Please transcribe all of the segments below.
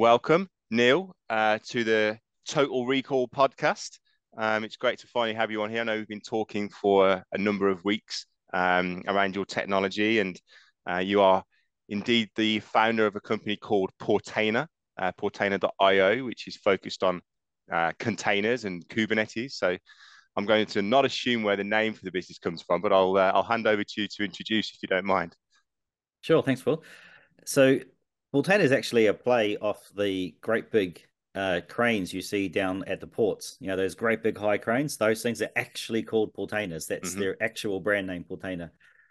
welcome Neil uh, to the Total Recall podcast. Um, it's great to finally have you on here. I know we've been talking for a number of weeks um, around your technology, and uh, you are indeed the founder of a company called Portainer, uh, Portainer.io, which is focused on uh, containers and Kubernetes. So I'm going to not assume where the name for the business comes from, but I'll uh, I'll hand over to you to introduce if you don't mind. Sure, thanks, Will. So Portainer is actually a play off the great big uh, cranes you see down at the ports. You know, those great big high cranes, those things are actually called Portainers. That's mm-hmm. their actual brand name, Portainer,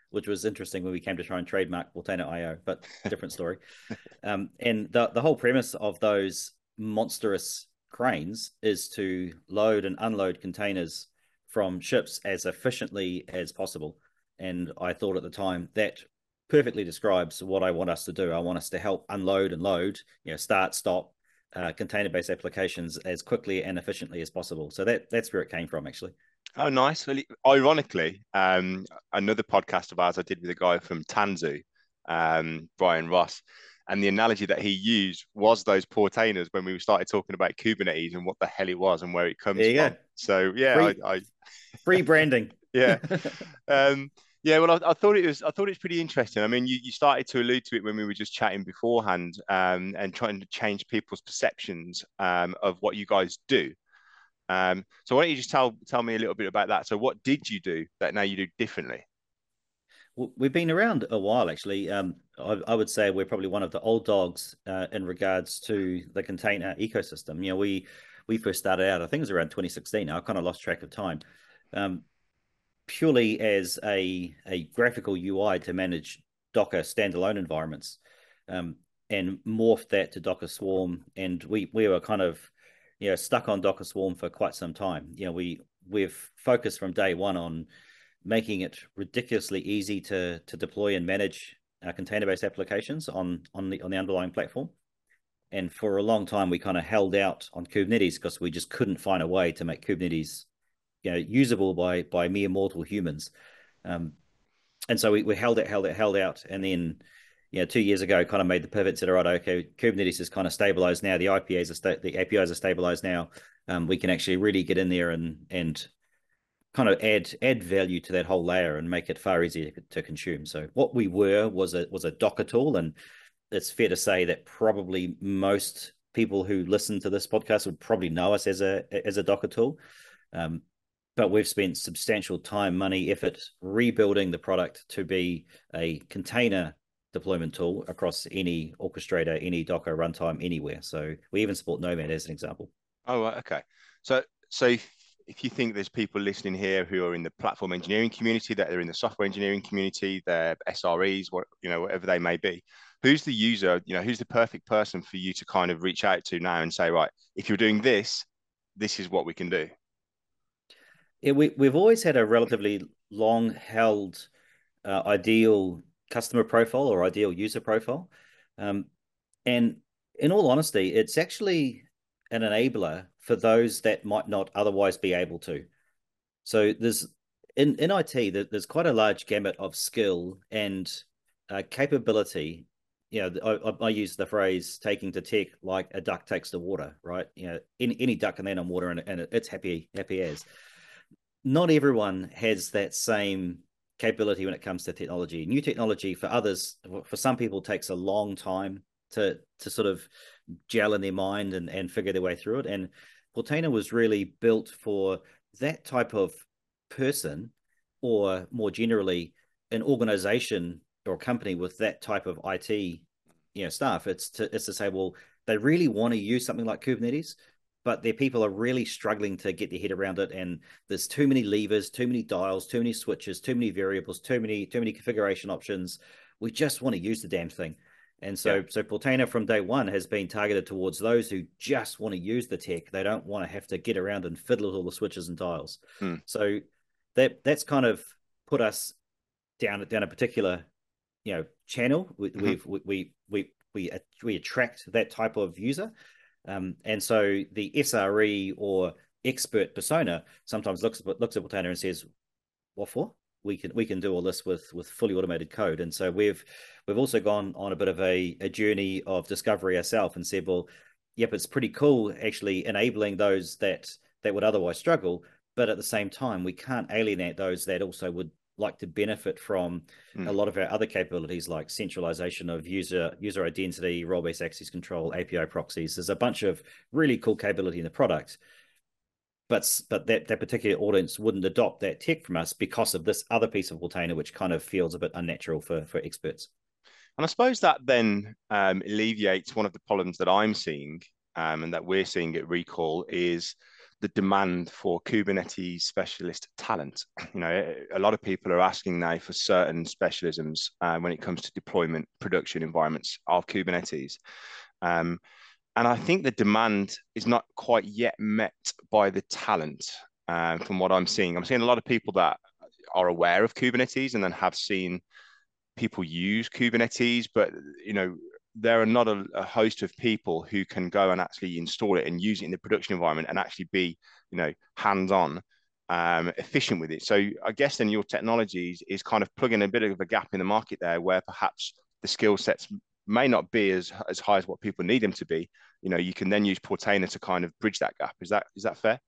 which was interesting when we came to try and trademark Portainer.io, but different story. um, and the, the whole premise of those monstrous cranes is to load and unload containers from ships as efficiently as possible. And I thought at the time that perfectly describes what I want us to do. I want us to help unload and load, you know, start, stop, uh, container-based applications as quickly and efficiently as possible. So that that's where it came from, actually. Oh, nice. Well, ironically, um, another podcast of ours I did with a guy from Tanzu, um, Brian Ross, and the analogy that he used was those portainers when we started talking about Kubernetes and what the hell it was and where it comes from. Go. So yeah, free, I, I... free branding. yeah. Um, yeah, well, I, I, thought it was. I thought it was pretty interesting. I mean, you, you started to allude to it when we were just chatting beforehand, um, and trying to change people's perceptions um, of what you guys do. Um, so why don't you just tell tell me a little bit about that? So what did you do that now you do differently? Well, we've been around a while, actually. Um, I, I, would say we're probably one of the old dogs uh, in regards to the container ecosystem. You know, we we first started out. I think it was around 2016. I kind of lost track of time. Um, purely as a, a graphical UI to manage Docker standalone environments um, and morphed that to Docker Swarm. And we, we were kind of you know, stuck on Docker Swarm for quite some time. You know, we, we've focused from day one on making it ridiculously easy to, to deploy and manage our container-based applications on, on, the, on the underlying platform. And for a long time, we kind of held out on Kubernetes because we just couldn't find a way to make Kubernetes you know usable by by mere mortal humans. Um, and so we, we held it, held it, held out, and then you know two years ago kind of made the pivot. Said, all right, okay, Kubernetes is kind of stabilized now. The IPAs are sta- the APIs are stabilized now. Um, we can actually really get in there and and kind of add add value to that whole layer and make it far easier to consume. So what we were was a was a Docker tool, and it's fair to say that probably most people who listen to this podcast would probably know us as a as a Docker tool. Um, but we've spent substantial time, money, effort rebuilding the product to be a container deployment tool across any orchestrator, any Docker runtime, anywhere. So we even support Nomad as an example. Oh, okay. So, so if, if you think there's people listening here who are in the platform engineering community, that they're in the software engineering community, they're SREs, what you know, whatever they may be, who's the user? You know, who's the perfect person for you to kind of reach out to now and say, right, if you're doing this, this is what we can do yeah, we we've always had a relatively long held uh, ideal customer profile or ideal user profile, um, and in all honesty, it's actually an enabler for those that might not otherwise be able to. So there's in in IT there's quite a large gamut of skill and uh, capability. You know, I, I, use the phrase "taking to tech" like a duck takes to water, right? You know, any, any duck can land on water and, and it's happy happy as not everyone has that same capability when it comes to technology. New technology for others, for some people, takes a long time to to sort of gel in their mind and, and figure their way through it. And Portainer was really built for that type of person, or more generally, an organization or company with that type of IT, you know, staff. It's to it's to say, well, they really want to use something like Kubernetes, but their people are really struggling to get their head around it and there's too many levers too many dials too many switches too many variables too many too many configuration options we just want to use the damn thing and so yeah. so Portainer from day one has been targeted towards those who just want to use the tech they don't want to have to get around and fiddle with all the switches and dials hmm. so that that's kind of put us down down a particular you know channel we, mm-hmm. we've we we we we, we attract that type of user um, and so the SRE or expert persona sometimes looks at looks at Portainer and says, "What for?" we can we can do all this with with fully automated code. And so we've we've also gone on a bit of a, a journey of discovery ourselves and said, well, yep, it's pretty cool actually enabling those that that would otherwise struggle, but at the same time, we can't alienate those that also would like to benefit from mm. a lot of our other capabilities like centralization of user user identity, role-based access control, API proxies. There's a bunch of really cool capability in the product but but that that particular audience wouldn't adopt that tech from us because of this other piece of Portainer, which kind of feels a bit unnatural for for experts. And I suppose that then um, alleviates one of the problems that I'm seeing um, and that we're seeing at Rekall is the demand for Kubernetes specialist talent. You know, a lot of people are asking now for certain specialisms uh, when it comes to deployment production environments of Kubernetes. Um, and I think the demand is not quite yet met by the talent. Uh, from what I'm seeing, I'm seeing a lot of people that are aware of Kubernetes and then have seen people use Kubernetes, but you know there are not a, a, host of people who can go and actually install it and use it in the production environment and actually be you know hands-on um, efficient with it. So I guess then your technologies is kind of plugging a bit of a gap in the market there where perhaps the skill sets may not be as as high as what people need them to be. You know, you can then use Portainer to kind of bridge that gap. Is that is that fair?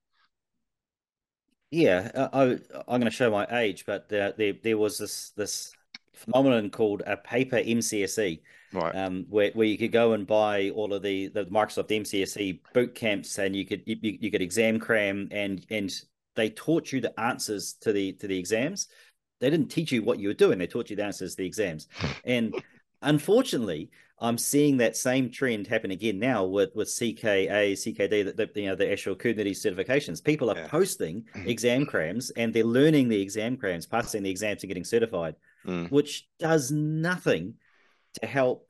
Yeah, I, I'm going to show my age, but there, there there was this this phenomenon called a paper MCSE, right? Um, where, where you could go and buy all of the the Microsoft MCSE boot camps, and you could you, you could exam cram, and and they taught you the answers to the to the exams. They didn't teach you what you were doing; they taught you the answers to the exams, and Unfortunately, I'm seeing that same trend happen again now with with CKA, CKD, the, the you know the actual Kubernetes certifications. People are yeah. posting exam crams and they're learning the exam crams, passing the exams, and getting certified, mm. which does nothing to help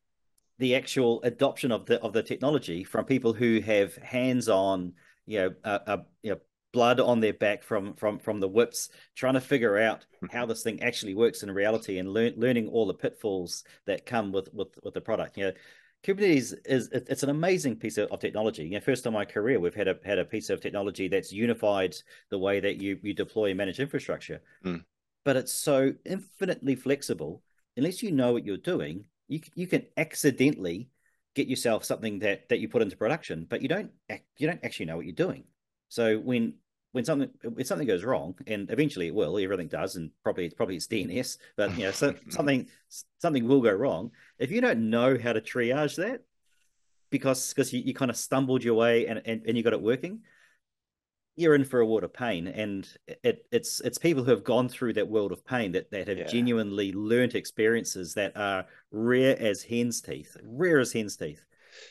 the actual adoption of the of the technology from people who have hands-on, you know, uh, uh, you know, blood on their back from from from the whips, trying to figure out how this thing actually works in reality and learn, learning all the pitfalls that come with with with the product. You know, Kubernetes is it's an amazing piece of, of technology. You know, first in my career, we've had a had a piece of technology that's unified the way that you you deploy and manage infrastructure. Mm. But it's so infinitely flexible. Unless you know what you're doing, you you can accidentally get yourself something that that you put into production, but you don't you don't actually know what you're doing. So when when something if something goes wrong, and eventually it will, everything does, and probably it's probably it's DNS, but you know, so something something will go wrong. If you don't know how to triage that, because because you, you kind of stumbled your way and, and, and you got it working, you're in for a world of pain. And it it's it's people who have gone through that world of pain that that have yeah. genuinely learned experiences that are rare as hen's teeth, rare as hen's teeth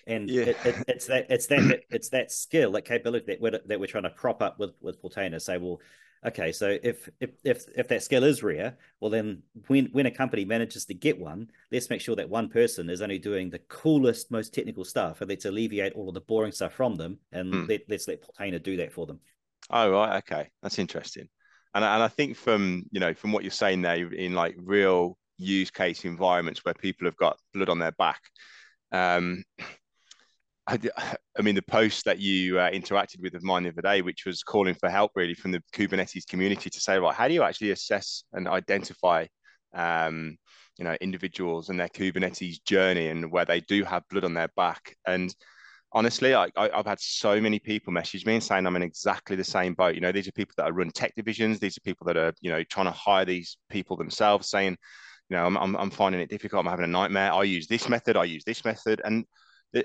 and yeah. it, it, it's that it's that it's that skill, that capability that we're that we're trying to prop up with with Portainer. Say, well, okay, so if if if if that skill is rare, well then when when a company manages to get one, let's make sure that one person is only doing the coolest, most technical stuff, and let's alleviate all of the boring stuff from them, and hmm. let, let's let Portainer do that for them. Oh right, okay, that's interesting. And and I think from you know from what you're saying there in like real use case environments where people have got blood on their back um, I, I, mean, the post that you uh, interacted with of mine the other day, which was calling for help really from the Kubernetes community to say, right, how do you actually assess and identify, um, you know, individuals and their Kubernetes journey and where they do have blood on their back? And honestly, I, have had so many people message me and saying I'm in exactly the same boat. You know, these are people that run tech divisions. These are people that are, you know, trying to hire these people themselves, saying, you know, I'm, I'm, I'm finding it difficult. I'm having a nightmare. I use this method. I use this method. And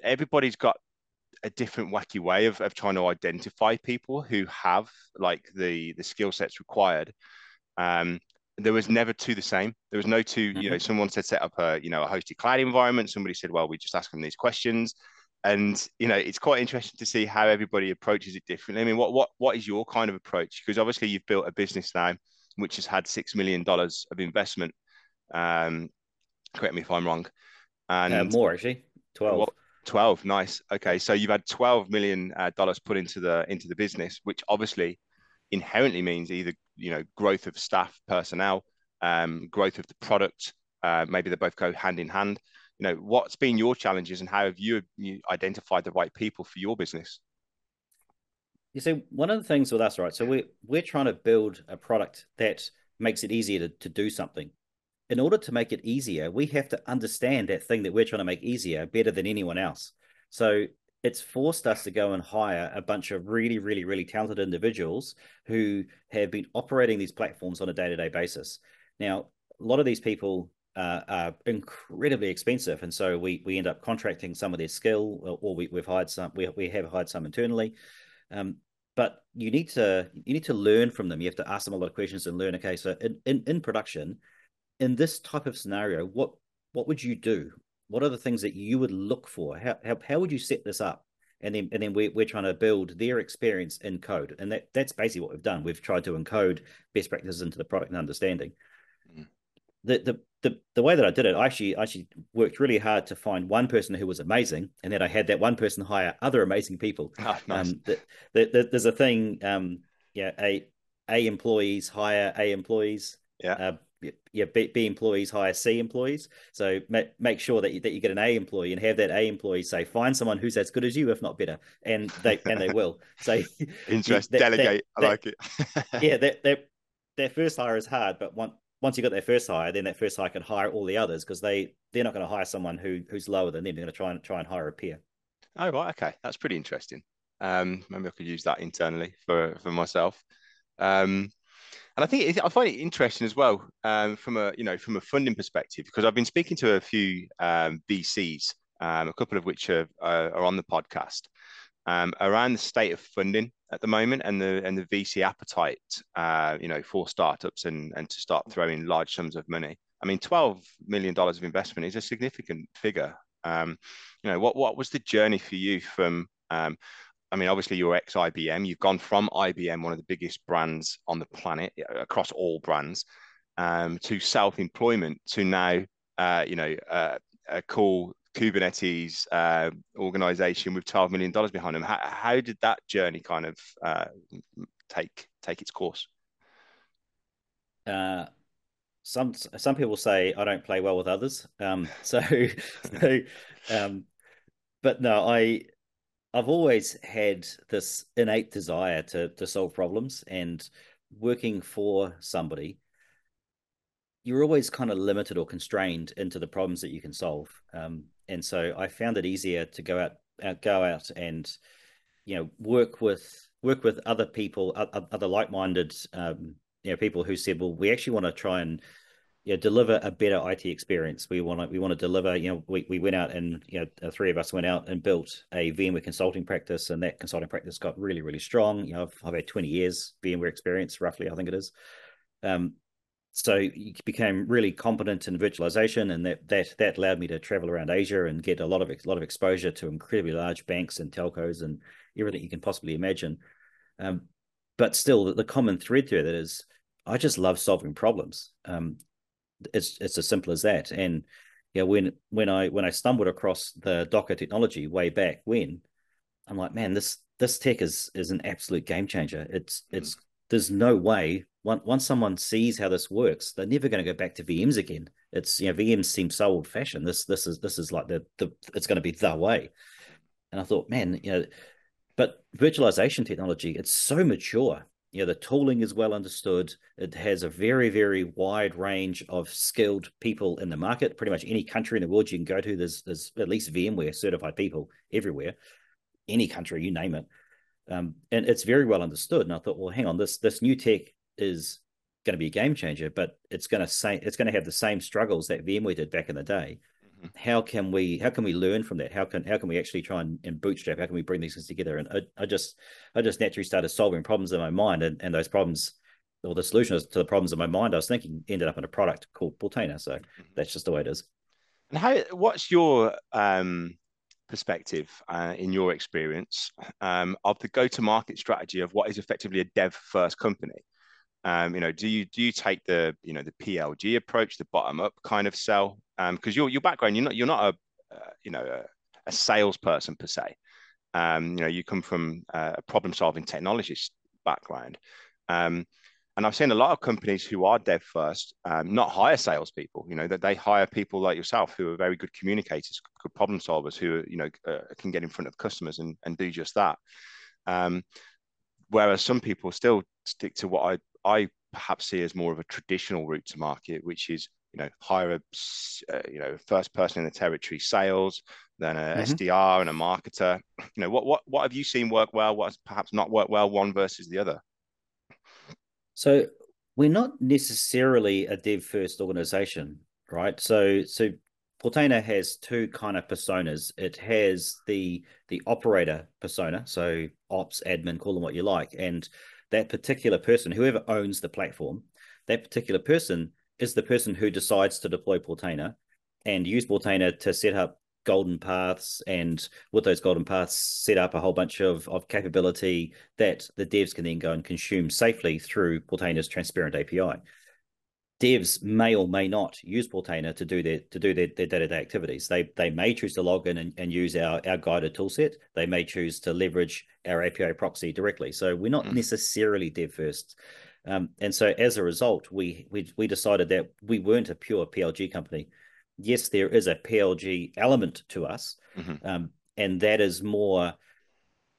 everybody's got a different wacky way of, of trying to identify people who have like the the skill sets required. Um there was never two the same. There was no 2 mm-hmm. you know mm-hmm. someone said set up a you know a hosted cloud environment. Somebody said well we just ask them these questions. And you know it's quite interesting to see how everybody approaches it differently. I mean what what what is your kind of approach? Because obviously you've built a business now which has had six million dollars of investment um correct me if i'm wrong and uh, more actually. 12 what, 12 nice. Okay so you've had 12 million uh, dollars put into the into the business which obviously inherently means either you know growth of staff personnel um, growth of the product uh, maybe they both go hand in hand. You know what's been your challenges and how have you, you identified the right people for your business? You see one of the things with us right so we're we're trying to build a product that makes it easier to, to do something. In order to make it easier, we have to understand that thing that we're trying to make easier better than anyone else. So it's forced us to go and hire a bunch of really, really, really talented individuals who have been operating these platforms on a day to day basis. Now, a lot of these people uh, are incredibly expensive, and so we we end up contracting some of their skill, or we, have hired some. We we have hired some internally. Um, but you need to you need to learn from them. You have to ask them a lot of questions and learn. Okay, so in, in, in production, in this type of scenario, what what would you do? What are the things that you would look for? How how, how would you set this up? And then and then we're, we're trying to build their experience in code. And that that's basically what we've done. We've tried to encode best practices into the product and understanding. Mm. The, the the the way that I did it, I actually I actually worked really hard to find one person who was amazing, and then I had that one person hire other amazing people. Oh, nice. um, the, the, the, there's a thing, um, yeah, a a employees hire a employees. Yeah. Uh, yeah, B, B, employees hire C employees. So make, make sure that you, that you get an A employee and have that A employee say, find someone who's as good as you, if not better, and they and they will. So interest, that, delegate. That, I like it. yeah, that that that first hire is hard, but one, once you got their first hire, then that first hire can hire all the others because they they're not going to hire someone who who's lower than them. They're going to try and try and hire a peer. Oh right, okay, that's pretty interesting. Um, maybe I could use that internally for for myself. Um, and I think it, I find it interesting as well um, from a you know from a funding perspective because I've been speaking to a few um, VCs, um, a couple of which are, are on the podcast, um, around the state of funding at the moment and the and the VC appetite, uh, you know, for startups and and to start throwing large sums of money. I mean, twelve million dollars of investment is a significant figure. Um, you know, what what was the journey for you from? Um, I mean, obviously you're ex IBM. You've gone from IBM, one of the biggest brands on the planet across all brands, um, to self-employment, to now, uh, you know, uh, a cool Kubernetes uh, organization with $12 million behind them. How, how did that journey kind of uh, take take its course? Uh, some some people say I don't play well with others. Um, so, so um, but no, I I've always had this innate desire to to solve problems and working for somebody you're always kind of limited or constrained into the problems that you can solve. Um, and so I found it easier to go out, out, go out and you know work with work with other people, other like-minded um, you know people who said, well, we actually want to try and you know, deliver a better IT experience. We want to we want to deliver. You know, we, we went out and you know three of us went out and built a VMware consulting practice, and that consulting practice got really really strong. You know, I've, I've had twenty years VMware experience, roughly, I think it is. Um, so you became really competent in virtualization, and that that that allowed me to travel around Asia and get a lot of a lot of exposure to incredibly large banks and telcos and everything you can possibly imagine. Um, but still, the, the, common thread through that is I just love solving problems. Um, it's it's as simple as that. And yeah, when when I when I stumbled across the Docker technology way back when, I'm like, man, this this tech is is an absolute game changer. It's mm. it's there's no way once someone sees how this works, they're never going to go back to VMs again. It's you know VMs seem so old fashioned. This this is this is like the the it's going to be the way. And I thought, man, you know, but virtualization technology it's so mature. You know, the tooling is well understood. It has a very very wide range of skilled people in the market. Pretty much any country in the world you can go to, there's there's at least VMware certified people everywhere. Any country, you name it. Um, and it's very well understood. And I thought, well, hang on, this this new tech is going to be a game changer, but it's going to say it's going to have the same struggles that VMware did back in the day. How can we how can we learn from that? How can how can we actually try and, and bootstrap? How can we bring these things together? And I, I just I just naturally started solving problems in my mind, and, and those problems or the solutions to the problems in my mind I was thinking ended up in a product called Portainer. So mm-hmm. that's just the way it is. And how what's your um perspective, uh, in your experience, um, of the go-to-market strategy of what is effectively a dev-first company? Um, you know, do you do you take the you know the PLG approach, the bottom-up kind of sell? Because um, your your background, you're not you're not a uh, you know a, a, salesperson per se. Um, you know, you come from a problem-solving technologist background. Um, and I've seen a lot of companies who are dev first um, not hire salespeople. You know that they hire people like yourself who are very good communicators, good problem solvers, who you know uh, can get in front of customers and, and do just that. Um, whereas some people still stick to what I I perhaps see as more of a traditional route to market, which is you know hire a uh, you know first person in the territory sales, then a mm-hmm. SDR and a marketer. You know what what what have you seen work well? What has perhaps not worked well? One versus the other. So we're not necessarily a dev first organization, right? So so Portainer has two kind of personas. It has the the operator persona, so ops, admin, call them what you like, and that particular person, whoever owns the platform, that particular person is the person who decides to deploy Portainer and use Portainer to set up golden paths and with those golden paths set up a whole bunch of, of capability that the devs can then go and consume safely through Portainer's transparent API. Devs may or may not use Portainer to do their to do their, their day-to-day activities. They they may choose to log in and, and use our, our guided toolset. They may choose to leverage our API proxy directly. So we're not mm. necessarily dev first. Um, and so as a result, we, we we decided that we weren't a pure PLG company yes, there is a PLG element to us, mm-hmm. um, and that is more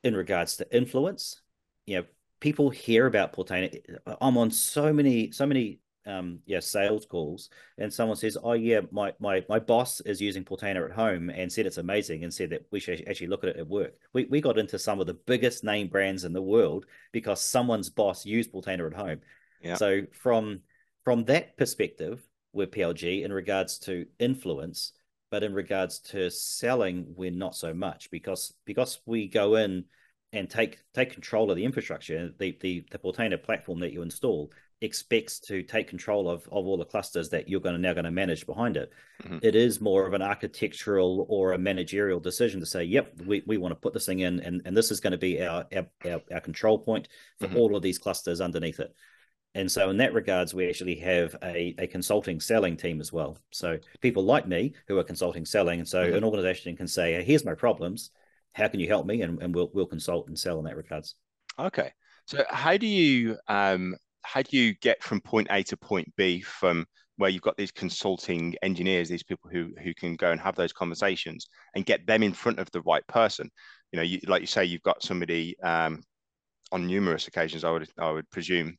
in regards to influence. You know, people hear about Portainer. I'm on so many, so many, um, yeah, sales calls, and someone says, "Oh yeah, my my my boss is using Portainer at home and said it's amazing, and said that we should actually look at it at work." We we got into some of the biggest name brands in the world because someone's boss used Portainer at home. Yeah. So from from that perspective, we're PLG in regards to influence, but in regards to selling, we're not so much because because we go in and take take control of the infrastructure. The the the Portainer platform that you install expects to take control of, of all the clusters that you're going to now going to manage behind it. Mm-hmm. it is more of an architectural or a managerial decision to say, yep, we, we want to put this thing in and, and this is going to be our, our, our, our control point for mm-hmm. all of these clusters underneath it. And so, in that regards, we actually have a, a consulting selling team as well. So, people like me who are consulting selling. And so, mm-hmm. an organization can say, Here's my problems. How can you help me? And, and we'll, we'll consult and sell in that regards. Okay. So, how do you um, how do you get from point A to point B from where you've got these consulting engineers, these people who who can go and have those conversations and get them in front of the right person? You know, you, like you say, you've got somebody um, on numerous occasions. I would I would presume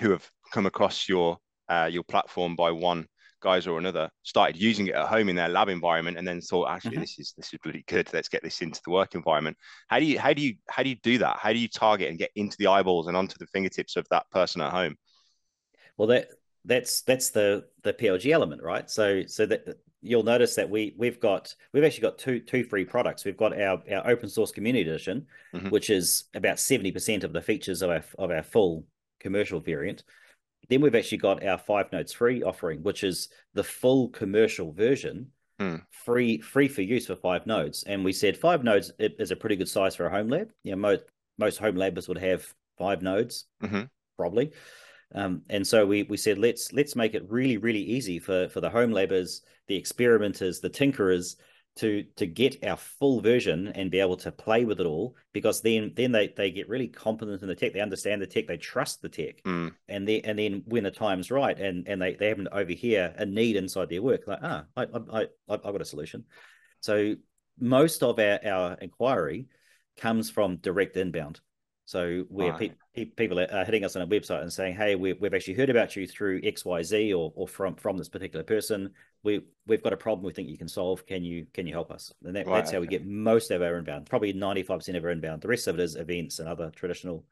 who have come across your uh, your platform by one guys or another started using it at home in their lab environment and then thought actually mm-hmm. this is this is really good let's get this into the work environment how do you how do you how do you do that how do you target and get into the eyeballs and onto the fingertips of that person at home well that that's that's the the plg element right so so that you'll notice that we we've got we've actually got two two free products we've got our our open source community edition mm-hmm. which is about 70% of the features of our of our full commercial variant. Then we've actually got our five nodes free offering, which is the full commercial version, mm. free free for use for five nodes. And we said five nodes is a pretty good size for a home lab. You know, most most home labs would have five nodes, mm-hmm. probably. Um, and so we we said let's let's make it really really easy for for the home labbers, the experimenters, the tinkerers to to get our full version and be able to play with it all because then then they they get really competent in the tech. They understand the tech. They trust the tech. Mm. and then and then when the time's right and and they they happen to overhear a need inside their work like ah i i, I i've got a solution. So most of our our inquiry comes from direct inbound so where right. pe- pe- people are hitting us on a website and saying, "Hey, we, have actually heard about you through X, Y, Z, or or from from this particular person. We we've got a problem we think you can solve. Can you can you help us?" And that, right, that's okay. how we get most of our inbound. Probably ninety five percent of our inbound. The rest of it is events and other traditional,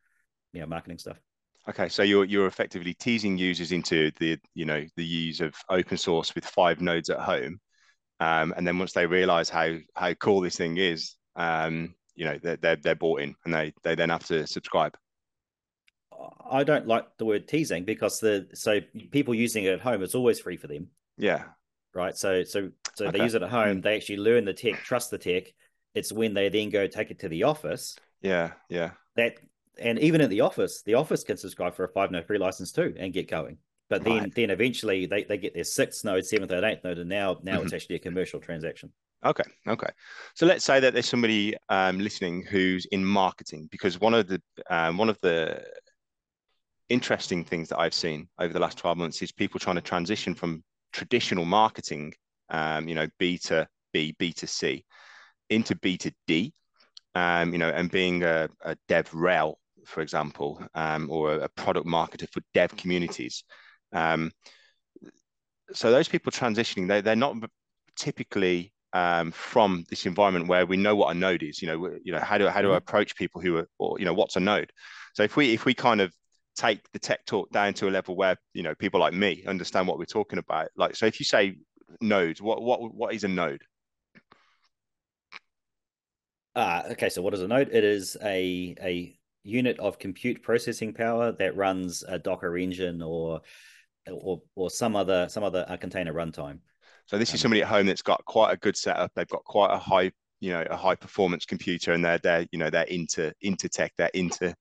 you know, marketing stuff. Okay, so you're you're effectively teasing users into the you know the use of open source with five nodes at home, um, and then once they realize how how cool this thing is, um, you know they're, they're they're bought in and they they then have to subscribe. I don't like the word teasing because the so people using it at home it's always free for them. Yeah. Right? So so so okay. they use it at home they actually learn the tech trust the tech it's when they then go take it to the office. Yeah yeah. That and even at the office the office can subscribe for a five node free license too and get going. But then right. then eventually they, they get their sixth node seventh and eighth node and now now mm-hmm. it's actually a commercial transaction Okay, okay. So let's say that there's somebody um, listening who's in marketing, because one of the um, one of the interesting things that I've seen over the last 12 months is people trying to transition from traditional marketing, um, you know, B to B, B to C, into B to D, um, you know, and being a, a dev rel for example, um, or a product marketer for dev communities. Um, so those people transitioning, they they're not typically um, from this environment where we know what a node is. You know, you know how do how do I mm-hmm. approach people who are, or you know, what's a node? So if we if we kind of take the tech talk down to a level where you know people like me understand what we're talking about, like so if you say nodes, what what what is a node? Uh, okay, so what is a node? It is a a unit of compute processing power that runs a Docker engine or or or some other some other container runtime. So this is somebody at home that's got quite a good setup. They've got quite a high, you know, a high performance computer, and they're they're you know they're into into tech. They're into,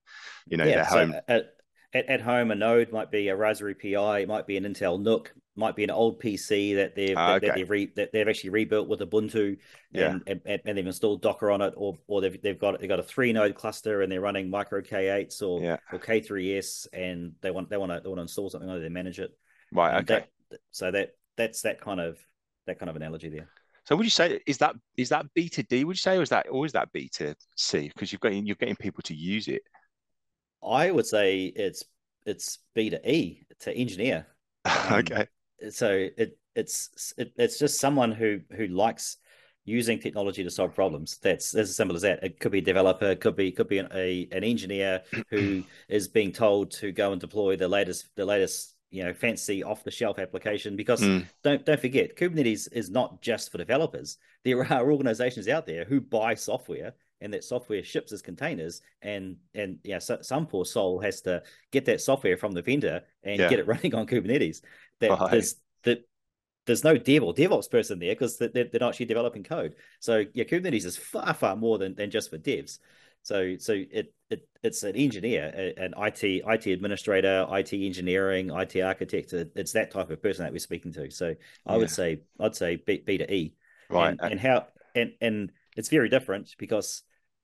you know, yeah, their so home. At, at, at home, a node might be a Raspberry Pi, it might be an Intel NUC, might be an old PC that they've ah, okay. that, they've re, that they've actually rebuilt with Ubuntu, and, yeah. and, and they've installed Docker on it, or or they've they've got they've got a three node cluster and they're running Micro K8s or yeah. or K3s, and they want they want to they want to install something on it, they manage it. Right. Okay. That, so that that's that kind of that kind of analogy there. So would you say is that is that B to D? Would you say, or is that or is that B to C? Because you've got you're getting people to use it. I would say it's it's B to E to engineer. Um, okay. So it it's it, it's just someone who who likes using technology to solve problems. That's as simple as that. It could be a developer, it could be could be an, a an engineer who is being told to go and deploy the latest the latest you know fancy off the shelf application because mm. don't don't forget kubernetes is not just for developers there are organizations out there who buy software and that software ships as containers and and yeah so, some poor soul has to get that software from the vendor and yeah. get it running on kubernetes that oh, there's that there's no dev or DevOps person there because they're, they're not actually developing code. So yeah, Kubernetes is far, far more than, than just for devs. So so it it it's an engineer, an IT IT administrator, IT engineering, IT architect. It's that type of person that we're speaking to. So I yeah. would say I'd say B, B to E. Right. And, and how and and it's very different because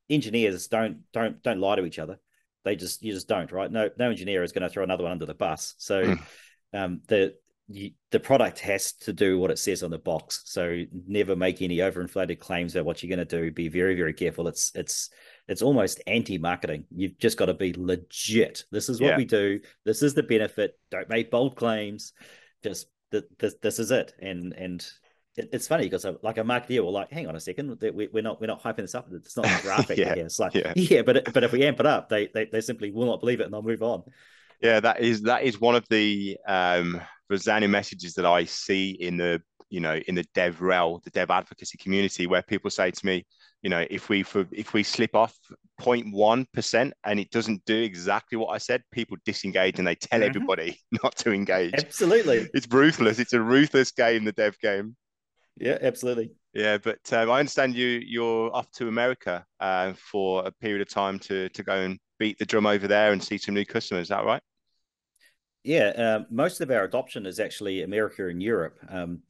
engineers don't don't don't lie to each other. They just you just don't right. No no engineer is going to throw another one under the bus. So mm. um, the you, the product has to do what it says on the box. So never make any overinflated claims about what you're going to do. Be very very careful. It's it's it's almost anti-marketing. You've just got to be legit. This is what yeah. we do. This is the benefit. Don't make bold claims. Just this, this is it. And and it, it's funny because like a marketer will like, hang on a second, we, are not we're not hyping this up. It's not graphic. yeah. It's like yeah, yeah but but if we amp it up, they, they they simply will not believe it and they'll move on. Yeah, that is that is one of the um Rosanna messages that I see in the you know in the dev rel, the dev advocacy community, where people say to me, you know, if we if we slip off 0.1 percent and it doesn't do exactly what I said, people disengage and they tell mm-hmm. everybody not to engage. Absolutely, it's ruthless. It's a ruthless game, the dev game. Yeah, absolutely. Yeah, but um, I understand you you're off to America uh, for a period of time to to go and beat the drum over there and see some new customers. Is that right? Yeah, uh, most of our adoption is actually America and Europe. Um,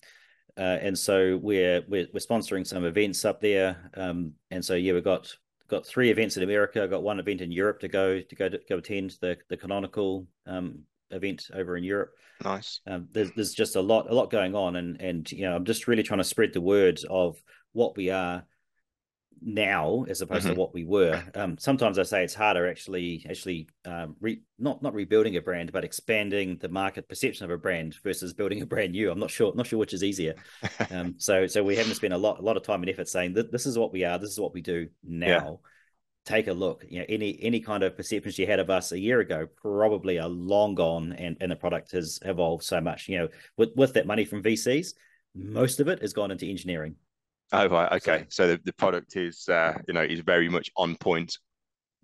uh, and so we're, we're, we're sponsoring some events up there. Um, and so yeah, we've got got three events in America. I've got one event in Europe to go to go to go attend the the canonical um, event over in Europe. Nice. Um, there's there's just a lot a lot going on, and and you know I'm just really trying to spread the word of what we are now as opposed mm-hmm. to what we were. Um, sometimes I say it's harder actually actually um, re, not not rebuilding a brand, but expanding the market perception of a brand versus building a brand new. I'm not sure not sure which is easier. Um, so so we haven't spent a lot a lot of time and effort saying that this is what we are, this is what we do now. Yeah. Take a look. You know, any any kind of perceptions you had of us a year ago probably are long gone, and and the product has evolved so much. You know, with with that money from VCs, most of it has gone into engineering. Oh right, okay. So, so the, the product is uh, you know is very much on point.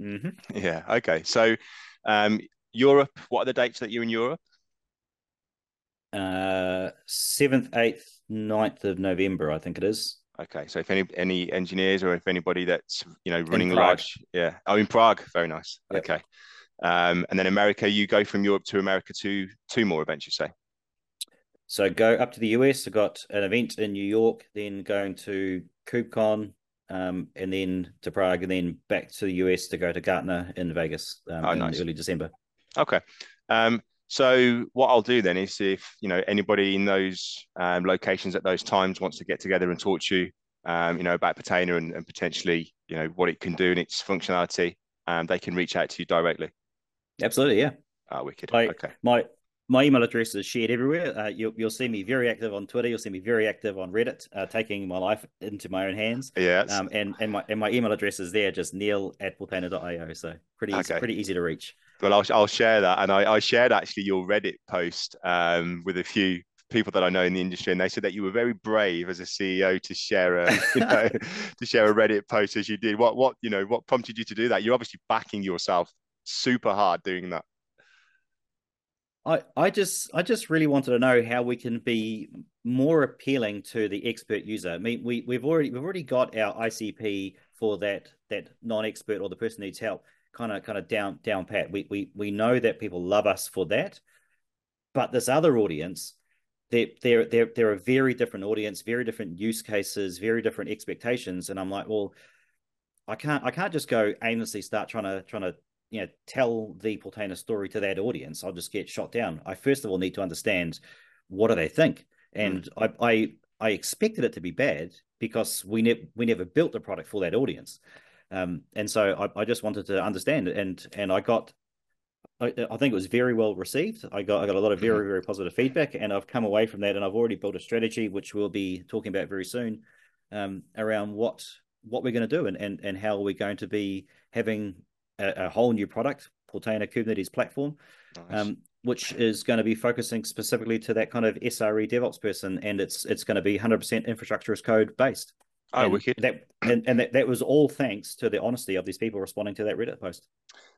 Mm-hmm. Yeah. Okay. So um, Europe. What are the dates that you're in Europe? Uh, seventh, eighth, 9th of November, I think it is. Okay, so if any any engineers or if anybody that's you know running large, yeah, oh in Prague, very nice. Yep. Okay, um, and then America, you go from Europe to America to two more events, you say? So go up to the US. I got an event in New York, then going to KubeCon, um, and then to Prague, and then back to the US to go to Gartner in Vegas um, oh, in nice. early December. Okay. Um, so what I'll do then is if you know anybody in those um, locations at those times wants to get together and talk to you, um, you know about Portainer and, and, potentially you know what it can do and its functionality, um, they can reach out to you directly. Absolutely, yeah. Ah, wicked. I, okay. My my email address is shared everywhere. Uh, you'll, you'll see me very active on Twitter. You'll see me very active on Reddit, uh, taking my life into my own hands. Yes. Um, and, and my and my email address is there, just neil at portainer.io. So pretty easy, Okay. pretty easy to reach. Well, I'll, I'll share that. And I, I shared actually your Reddit post um, with a few people that I know in the industry, and they said that you were very brave as a CEO to share a you know to share a Reddit post as you did. What what you know what prompted you to do that? You're obviously backing yourself super hard doing that. I, I just I just really wanted to know how we can be more appealing to the expert user. I mean, we we've already we've already got our ICP for that that non-expert or the person needs help kind of kind of down down pat. We we we know that people love us for that, but this other audience, they're they're they're they're a very different audience, very different use cases, very different expectations, and I'm like, well, I can't I can't just go aimlessly start trying to trying to you know tell the Portainer story to that audience, I'll just get shot down. I first of all need to understand what do they think, and mm. I, I I expected it to be bad because we never we never built the product for that audience, um, and so I, I just wanted to understand it, and and I got. I, I think it was very well received. I got I got a lot of very very positive feedback, and I've come away from that, and I've already built a strategy which we'll be talking about very soon, um, around what what we're going to do and, and and how we're going to be having a, a whole new product, Portainer Kubernetes platform, nice. um, which is going to be focusing specifically to that kind of SRE DevOps person, and it's it's going to be 100% infrastructure as code based. Oh, and wicked! That and, and that, that was all thanks to the honesty of these people responding to that Reddit post.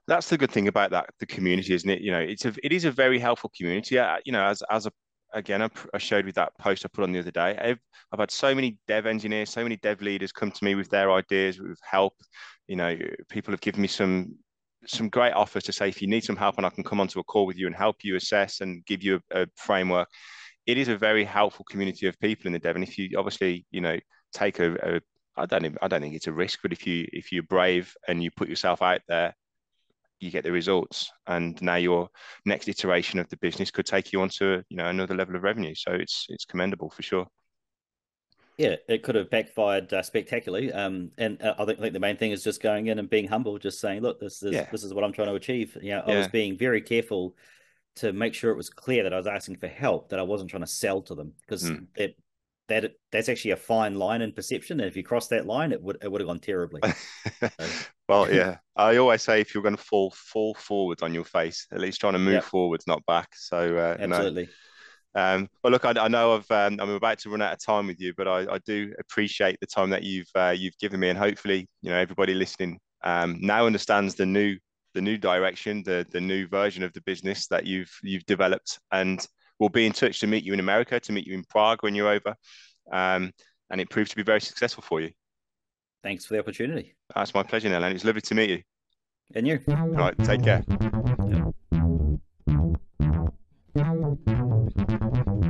That's the good thing about that the community, isn't it? You know, it's a it is a very helpful community. You know, as as a again, I, showed with that post I put on the other day. I've, I've had so many dev engineers, so many dev leaders come to me with their ideas, with help. You know, people have given me some some great offers to say if you need some help and I can come onto a call with you and help you assess and give you a, a framework. It is a very helpful community of people in the dev, and if you obviously you know take a, a I don't even, I don't think it's a risk, but if you if you're brave and you put yourself out there you get the results and now your next iteration of the business could take you onto you know another level of revenue so it's it's commendable for sure yeah it could have backfired uh, spectacularly um, and uh, i think, I think the main thing is just going in and being humble just saying look this is yeah. this is what i'm trying to achieve you know, i yeah. was being very careful to make sure it was clear that i was asking for help that i wasn't trying to sell to them because mm. it that that's actually a fine line in perception. And if you cross that line, it would it would have gone terribly. so. well, yeah, I always say if you're going to fall, fall forward on your face. At least trying to move yep. forwards, not back. So uh, absolutely. Know. um, but look, I, I know I've um, I'm about to run out of time with you, but I, I do appreciate the time that you've uh, you've given me, and hopefully, you know, everybody listening um, now understands the new the new direction, the the new version of the business that you've you've developed, and we'll be in touch to meet you in America, to meet you in Prague when you're over. Um, and it proved to be very successful for you. Thanks for the opportunity. That's my pleasure, Neil, and it's lovely to meet you. And you. All right, take care. Yeah.